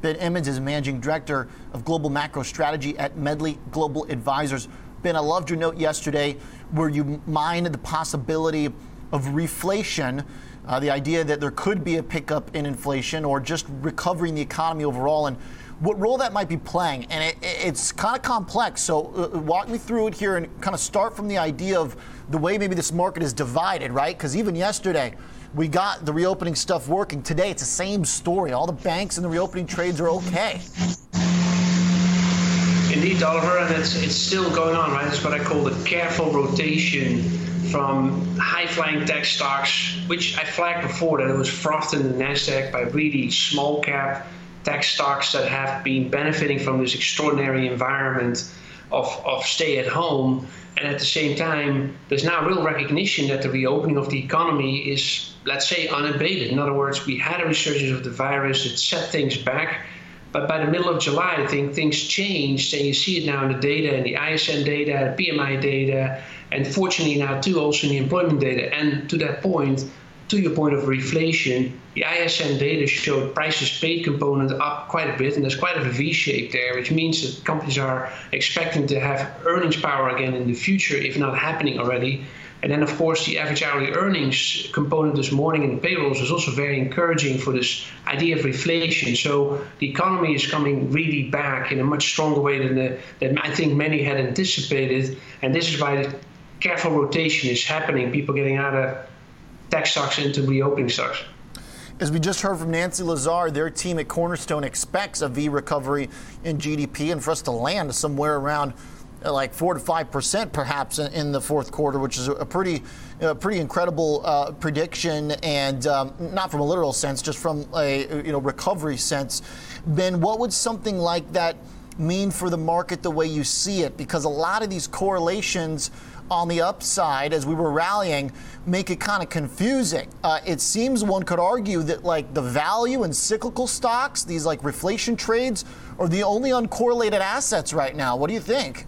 Ben Emons is managing director of global macro strategy at Medley Global Advisors. Ben, I loved your note yesterday where you mined the possibility of reflation, uh, the idea that there could be a pickup in inflation or just recovering the economy overall, and what role that might be playing. And it, it's kind of complex. So uh, walk me through it here and kind of start from the idea of the way maybe this market is divided, right? Because even yesterday, we got the reopening stuff working. Today, it's the same story. All the banks and the reopening trades are okay. Indeed, Oliver, and it's it's still going on, right? It's what I call the careful rotation from high-flying tech stocks, which I flagged before that it was frothed in the Nasdaq by really small cap tech stocks that have been benefiting from this extraordinary environment of, of stay at home. And at the same time, there's now real recognition that the reopening of the economy is, let's say, unabated. In other words, we had a resurgence of the virus, it set things back. But by the middle of July, I think things changed, and you see it now in the data, in the ISM data, the PMI data, and fortunately now too also in the employment data. And to that point, to your point of reflation, the ISM data showed prices paid component up quite a bit, and there's quite a V shape there, which means that companies are expecting to have earnings power again in the future, if not happening already. And then, of course, the average hourly earnings component this morning in the payrolls is also very encouraging for this idea of reflation. So the economy is coming really back in a much stronger way than, the, than I think many had anticipated. And this is why the careful rotation is happening. People getting out of tech stocks into reopening stocks. As we just heard from Nancy Lazar, their team at Cornerstone expects a V recovery in GDP and for us to land somewhere around uh, like four to five percent, perhaps in the fourth quarter, which is a pretty, uh, pretty incredible uh, prediction, and um, not from a literal sense, just from a you know recovery sense. Ben, what would something like that mean for the market the way you see it? Because a lot of these correlations on the upside as we were rallying make it kind of confusing. Uh, it seems one could argue that like the value in cyclical stocks, these like reflation trades, are the only uncorrelated assets right now. What do you think?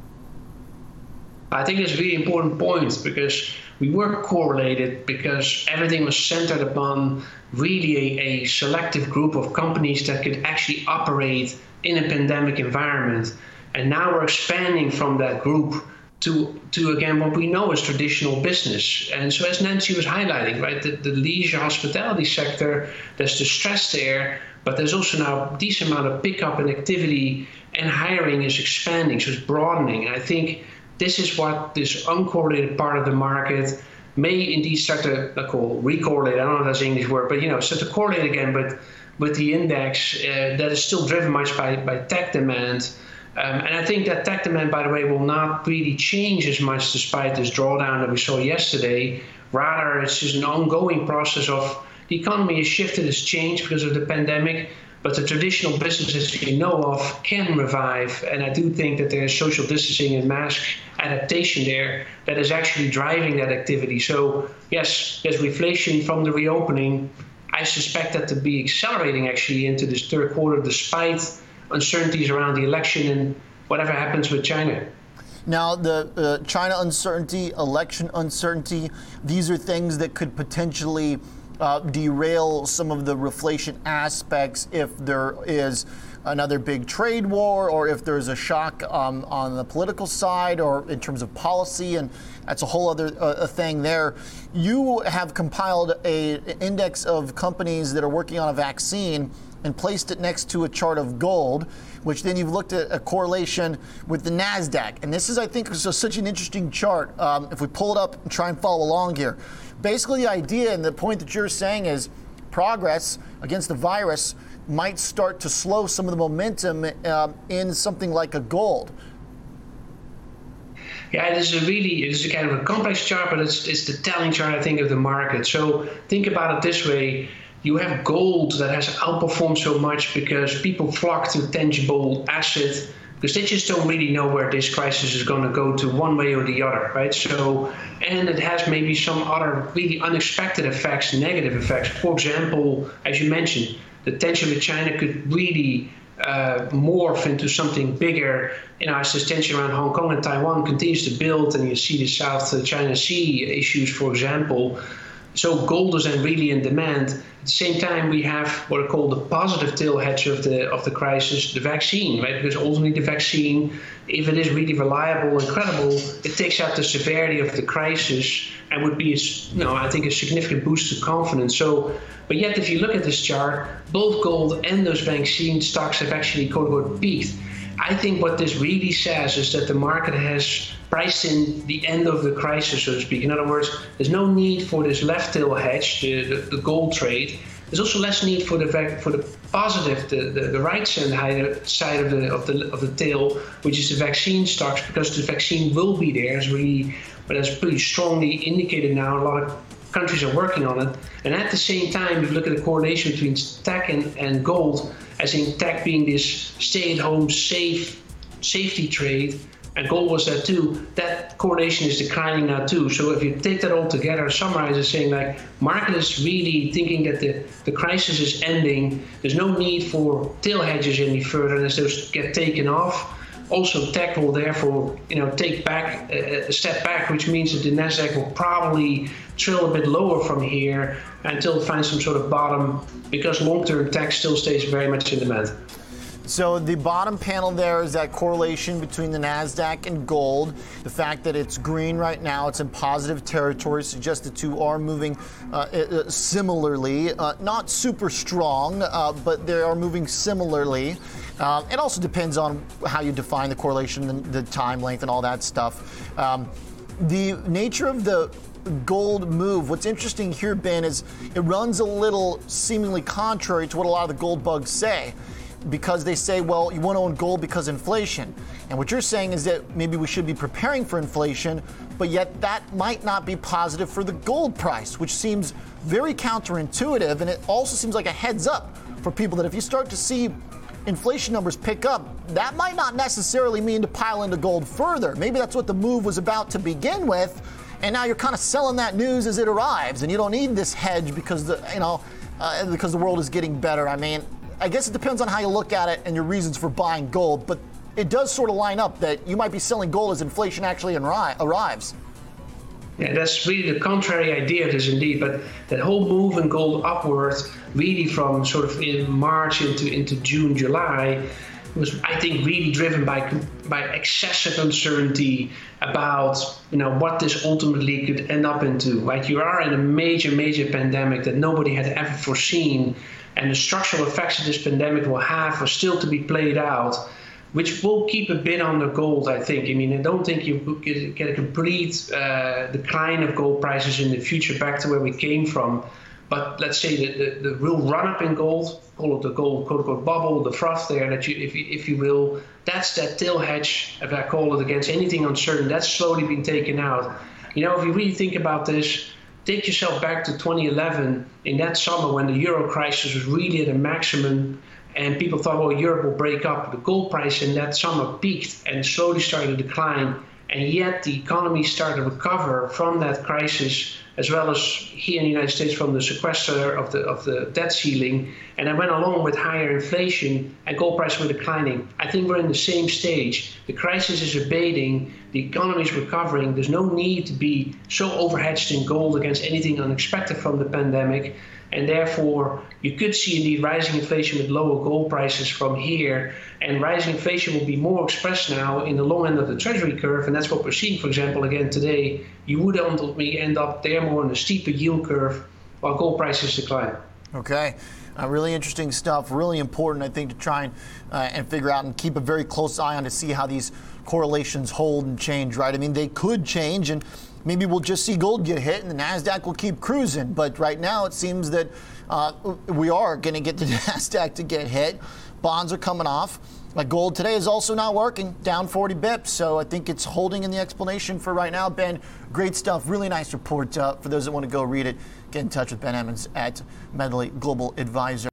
I think it's really important point because we were correlated because everything was centered upon really a, a selective group of companies that could actually operate in a pandemic environment. And now we're expanding from that group to to again what we know as traditional business. And so as Nancy was highlighting, right, the, the leisure hospitality sector, there's the stress there, but there's also now a decent amount of pickup in activity and hiring is expanding, so it's broadening. And I think this is what this uncorrelated part of the market may indeed start to I call recorrelate. I don't know if that's English word, but you know, start to correlate again, but with the index uh, that is still driven much by, by tech demand. Um, and I think that tech demand, by the way, will not really change as much despite this drawdown that we saw yesterday. Rather, it's just an ongoing process of the economy has shifted, has changed because of the pandemic, but the traditional businesses you know of can revive. And I do think that there's social distancing and mask adaptation there that is actually driving that activity. So, yes, there's reflation from the reopening. I suspect that to be accelerating actually into this third quarter despite uncertainties around the election and whatever happens with China. Now, the uh, China uncertainty, election uncertainty, these are things that could potentially uh, derail some of the reflation aspects if there is another big trade war or if there's a shock um, on the political side or in terms of policy and that's a whole other uh, thing there you have compiled a index of companies that are working on a vaccine and placed it next to a chart of gold, which then you've looked at a correlation with the NASDAQ. And this is, I think, such an interesting chart. Um, if we pull it up and try and follow along here, basically, the idea and the point that you're saying is progress against the virus might start to slow some of the momentum uh, in something like a gold. Yeah, it is a really it is a kind of a complex chart, but it's it's the telling chart I think of the market. So think about it this way: you have gold that has outperformed so much because people flock to tangible assets because they just don't really know where this crisis is going to go to one way or the other, right? So, and it has maybe some other really unexpected effects, negative effects. For example, as you mentioned, the tension with China could really uh, morph into something bigger. You know, as this tension around Hong Kong and Taiwan continues to build, and you see the South China Sea issues, for example, so gold is really in demand. At the same time, we have what are called the positive tail hedge of the of the crisis, the vaccine, right? Because ultimately, the vaccine, if it is really reliable and credible, it takes out the severity of the crisis and would be, you know, I think a significant boost to confidence. So, but yet, if you look at this chart, both gold and those vaccine stocks have actually quote unquote peaked. I think what this really says is that the market has priced in the end of the crisis, so to speak. In other words, there's no need for this left tail hedge, the, the, the gold trade. There's also less need for the for the positive, the, the, the right side of the of the of the tail, which is the vaccine stocks, because the vaccine will be there, as really, but as pretty strongly indicated now. A lot of countries are working on it, and at the same time, if you look at the correlation between tech and, and gold, as in tech being this stay-at-home safe safety trade and gold was that too, that correlation is declining now too. So if you take that all together, summarize it saying like market is really thinking that the, the crisis is ending. There's no need for tail hedges any further as those get taken off. Also, tech will therefore, you know, take back a, a step back, which means that the Nasdaq will probably trail a bit lower from here until it finds some sort of bottom, because long-term tech still stays very much in demand. So the bottom panel there is that correlation between the Nasdaq and gold. The fact that it's green right now, it's in positive territory, suggests the two are moving uh, uh, similarly. Uh, not super strong, uh, but they are moving similarly. Um, it also depends on how you define the correlation, the, the time length, and all that stuff. Um, the nature of the gold move. What's interesting here, Ben, is it runs a little seemingly contrary to what a lot of the gold bugs say because they say, well, you want to own gold because inflation. And what you're saying is that maybe we should be preparing for inflation, but yet that might not be positive for the gold price, which seems very counterintuitive. And it also seems like a heads up for people that if you start to see inflation numbers pick up, that might not necessarily mean to pile into gold further. Maybe that's what the move was about to begin with. And now you're kind of selling that news as it arrives, and you don't need this hedge because the you know uh, because the world is getting better. I mean, I guess it depends on how you look at it and your reasons for buying gold, but it does sort of line up that you might be selling gold as inflation actually arrives. Yeah, that's really the contrary idea of this indeed. But that whole move in gold upwards, really from sort of in March into into June, July, was I think really driven by by excessive uncertainty about you know what this ultimately could end up into. Like you are in a major major pandemic that nobody had ever foreseen and the structural effects that this pandemic will have are still to be played out, which will keep a bit on the gold, I think. I mean, I don't think you get a complete uh, decline of gold prices in the future back to where we came from. But let's say the, the, the real run up in gold, call it the gold quote unquote bubble, the froth there, that you, if, you, if you will, that's that tail hedge, if I call it, against anything uncertain. That's slowly being taken out. You know, if you really think about this, take yourself back to 2011 in that summer when the euro crisis was really at a maximum and people thought, well, Europe will break up. The gold price in that summer peaked and slowly started to decline. And yet the economy started to recover from that crisis as well as here in the United States from the sequester of the of the debt ceiling, and it went along with higher inflation and gold prices were declining. I think we're in the same stage. The crisis is abating, the economy is recovering. There's no need to be so overhedged in gold against anything unexpected from the pandemic and therefore you could see indeed rising inflation with lower gold prices from here. And rising inflation will be more expressed now in the long end of the treasury curve. And that's what we're seeing for example again today. You would ultimately end up there more on a steeper yield curve while gold prices decline. Okay. Uh, really interesting stuff. Really important i think to try and, uh, and figure out and keep a very close eye on to see how these correlations hold and change right? I mean they could change. And maybe we'll just see gold get hit and the NASDAQ will keep cruising. But right now, it seems that uh, we are going to get the NASDAQ to get hit. Bonds are coming off. Like gold today is also not working, down 40 bips. So I think it's holding in the explanation for right now. Ben, great stuff. Really nice report. Uh, for those that want to go read it, get in touch with Ben Emons at Medley Global Advisor.